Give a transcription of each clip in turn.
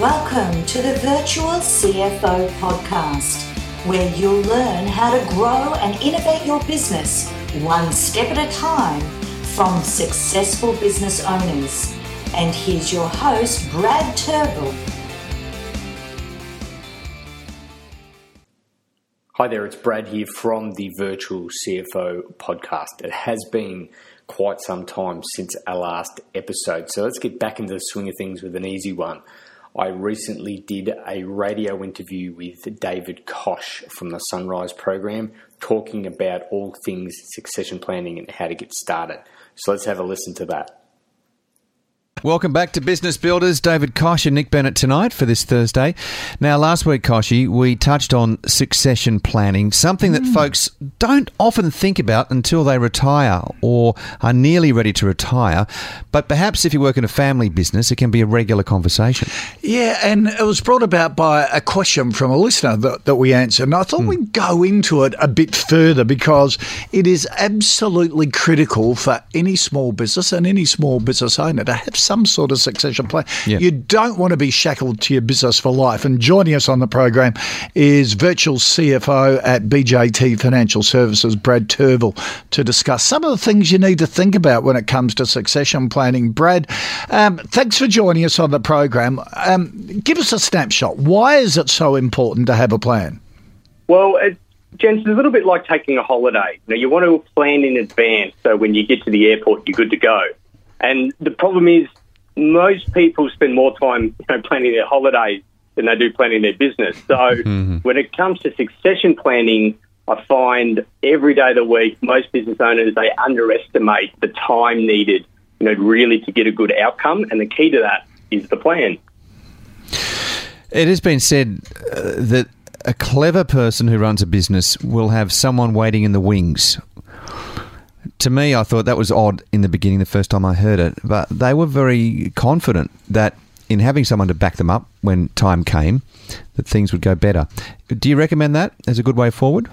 Welcome to the Virtual CFO podcast, where you'll learn how to grow and innovate your business one step at a time from successful business owners. And here's your host, Brad Turville. Hi there, it's Brad here from the Virtual CFO podcast. It has been quite some time since our last episode, so let's get back into the swing of things with an easy one. I recently did a radio interview with David Koch from the Sunrise program talking about all things succession planning and how to get started. So let's have a listen to that. Welcome back to Business Builders. David Koch and Nick Bennett tonight for this Thursday. Now, last week, Kochie, we touched on succession planning, something that mm. folks don't often think about until they retire or are nearly ready to retire. But perhaps if you work in a family business, it can be a regular conversation. Yeah, and it was brought about by a question from a listener that, that we answered. And I thought mm. we'd go into it a bit further because it is absolutely critical for any small business and any small business owner to have some sort of succession plan. You don't want to be shackled to your business for life. And joining us on the program is virtual CFO at BJT Financial Services, Brad Turville, to discuss some of the things you need to think about when it comes to succession planning. Brad, um, thanks for joining us on the program. Um, give us a snapshot. Why is it so important to have a plan? Well, it, Jens, it's a little bit like taking a holiday. You know, you want to plan in advance so when you get to the airport, you're good to go. And the problem is most people spend more time you know, planning their holidays than they do planning their business. So mm-hmm. when it comes to succession planning, I find every day of the week, most business owners, they underestimate the time needed, you know, really to get a good outcome. And the key to that is the plan. It has been said uh, that a clever person who runs a business will have someone waiting in the wings to me, I thought that was odd in the beginning, the first time I heard it. But they were very confident that in having someone to back them up when time came, that things would go better. Do you recommend that as a good way forward?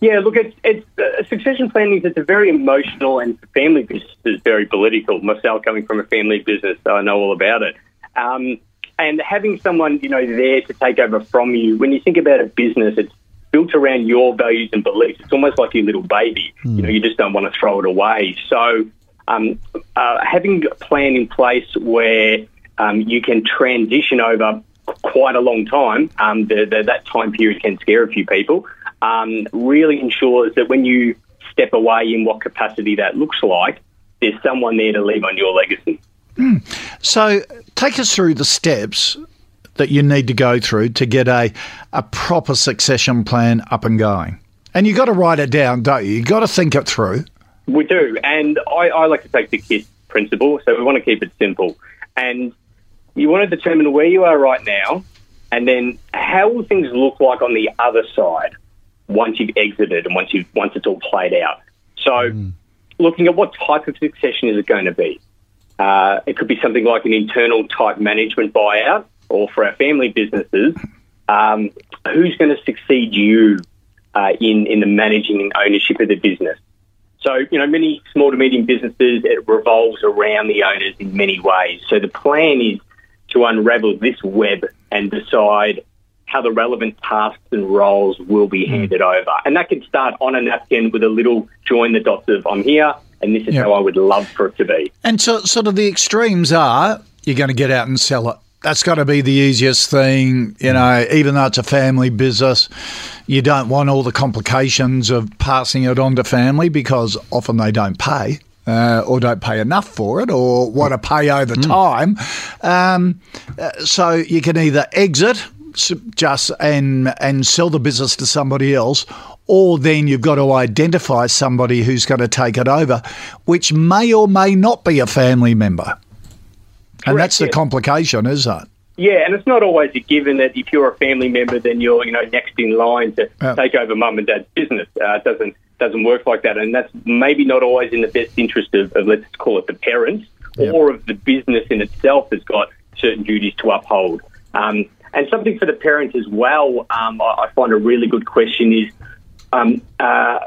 Yeah, look, it's, it's uh, succession planning. It's a very emotional and family business is very political. Myself coming from a family business, so I know all about it. Um, and having someone you know there to take over from you. When you think about a business, it's built around your values and beliefs. It's almost like your little baby. Mm. You know, you just don't want to throw it away. So, um, uh, having a plan in place where um, you can transition over quite a long time, um, the, the, that time period can scare a few people. Um, really ensures that when you step away in what capacity that looks like, there's someone there to leave on your legacy. Mm. So, take us through the steps that you need to go through to get a, a proper succession plan up and going. And you've got to write it down, don't you? You've got to think it through. We do. And I, I like to take the KISS principle. So we want to keep it simple. And you want to determine where you are right now and then how will things look like on the other side once you've exited and once, you once it's all played out. So mm. looking at what type of succession is it going to be. Uh, it could be something like an internal type management buyout or for our family businesses, um, who's going to succeed you uh, in in the managing and ownership of the business? So, you know, many small to medium businesses, it revolves around the owners in many ways. So the plan is to unravel this web and decide how the relevant tasks and roles will be hmm. handed over. And that can start on a napkin with a little join the dots of I'm here and this is yep. how I would love for it to be. And so sort of the extremes are you're going to get out and sell it that's got to be the easiest thing, you know, even though it's a family business, you don't want all the complications of passing it on to family because often they don't pay. Uh, or don't pay enough for it, or want to pay over mm. time. Um, uh, so you can either exit just and and sell the business to somebody else, or then you've got to identify somebody who's going to take it over, which may or may not be a family member. And Correct, that's the yeah. complication, is that? Yeah, and it's not always a given that if you're a family member, then you're you know next in line to yeah. take over mum and dad's business. Uh, it doesn't doesn't work like that, and that's maybe not always in the best interest of, of let's call it the parents yep. or of the business in itself that's got certain duties to uphold. Um, and something for the parents as well. Um, I, I, find a really good question is um, uh,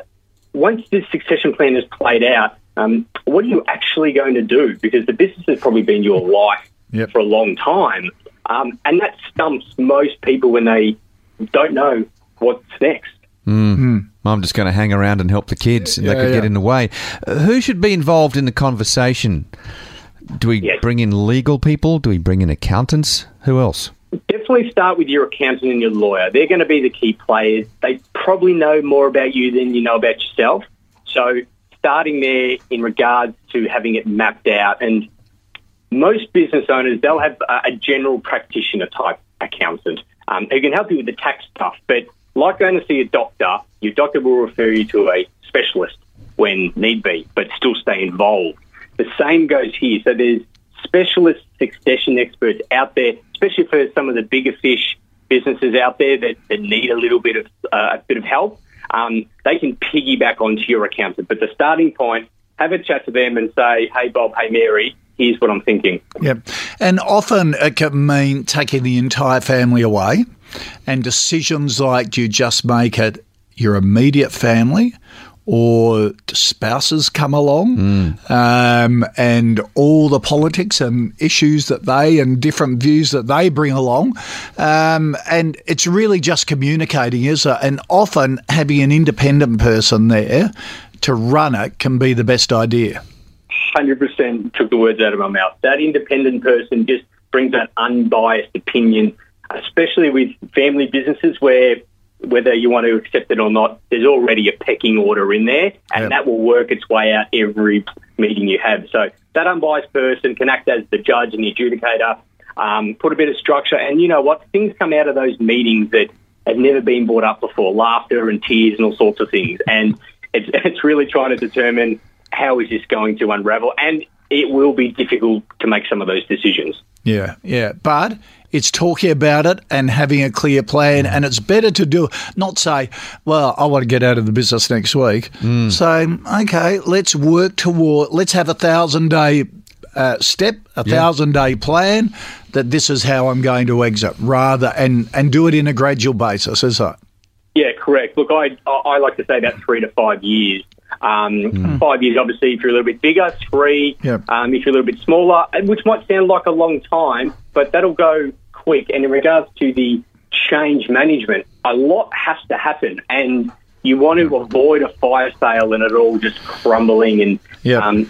once this succession plan is played out, um, what are you actually going to do? Because the business has probably been your life yep. for a long time. Um, and that stumps most people when they don't know what's next. I'm just going to hang around and help the kids. and Yeah, that could yeah. get in the way. Uh, who should be involved in the conversation? Do we Yes. bring in legal people? Do we bring in accountants? Who else? Definitely start with your accountant and your lawyer. They're going to be the key players. They probably know more about you than you know about yourself. So, starting there in regards to having it mapped out. And most business owners, they'll have a, general practitioner type accountant um, who can help you with the tax stuff. But like going to see a doctor, your doctor will refer you to a specialist when need be, but still stay involved. The same goes here. So there's specialist succession experts out there, especially for some of the bigger fish businesses out there that, that need a little bit of uh, a bit of help. Um, they can piggyback onto your accountant, but the starting point, have a chat to them and say, "Hey Bob, hey Mary, here's what I'm thinking." Yep. And often it can mean taking the entire family away, and decisions like do you just make it your immediate family or spouses come along um, and all the politics and issues that they and different views that they bring along. Um, and it's really just communicating, is it? And often having an independent person there to run it can be the best idea. hundred percent took the words out of my mouth. That independent person just brings that unbiased opinion, especially with family businesses where whether you want to accept it or not, there's already a pecking order in there, and Yep. that will work its way out every meeting you have. So that unbiased person can act as the judge and the adjudicator, um, put a bit of structure, and you know what? Things come out of those meetings that have never been brought up before, laughter and tears and all sorts of things, and it's it's really trying to determine how is this going to unravel, and it will be difficult to make some of those decisions. Yeah, yeah. But it's talking about it and having a clear plan. And it's better to do, not say, well, I want to get out of the business next week. Say, okay, let's work toward, let's have a thousand day uh, step, a thousand day plan that this is how I'm going to exit rather, and, and do it in a gradual basis, is it? Yeah, correct. Look, I I like to say about three to five years. Um, Five years, obviously, if you're a little bit bigger. Three, Yep. um, if you're a little bit smaller, which might sound like a long time, but that'll go quick. And in regards to the change management, a lot has to happen, and you want to avoid a fire sale and it all just crumbling and Yep. um,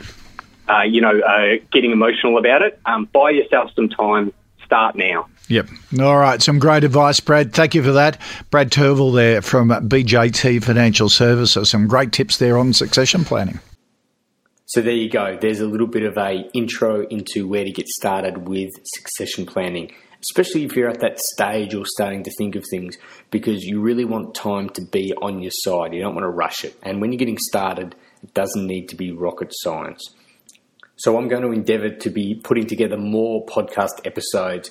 uh, you know uh, getting emotional about it. Um, buy yourself some time. Start now. Yep. All right. Some great advice, Brad. Thank you for that. Brad Turville there from BJT Financial Services. Some great tips there on succession planning. So there you go. There's a little bit of a intro into where to get started with succession planning, especially if you're at that stage or starting to think of things, because you really want time to be on your side. You don't want to rush it. And when you're getting started, it doesn't need to be rocket science. So I'm going to endeavour to be putting together more podcast episodes.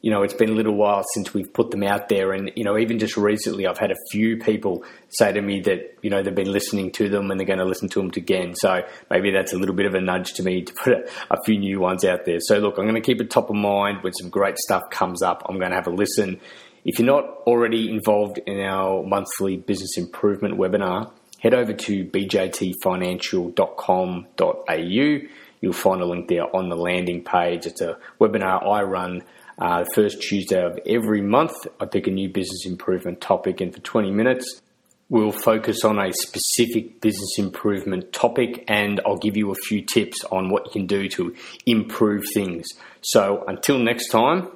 You know, it's been a little while since we've put them out there, and you know, even just recently, I've had a few people say to me that you know they've been listening to them and they're going to listen to them again. So maybe that's a little bit of a nudge to me to put a, a few new ones out there. So look, I'm going to keep it top of mind when some great stuff comes up. I'm going to have a listen. If you're not already involved in our monthly business improvement webinar, head over to bjtfinancial.com.au. You'll find a link there on the landing page. It's a webinar I run uh, first Tuesday of every month. I pick a new business improvement topic, and for 20 minutes, we'll focus on a specific business improvement topic, and I'll give you a few tips on what you can do to improve things. So until next time,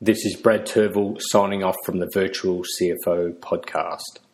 this is Brad Turville signing off from the Virtual CFO podcast.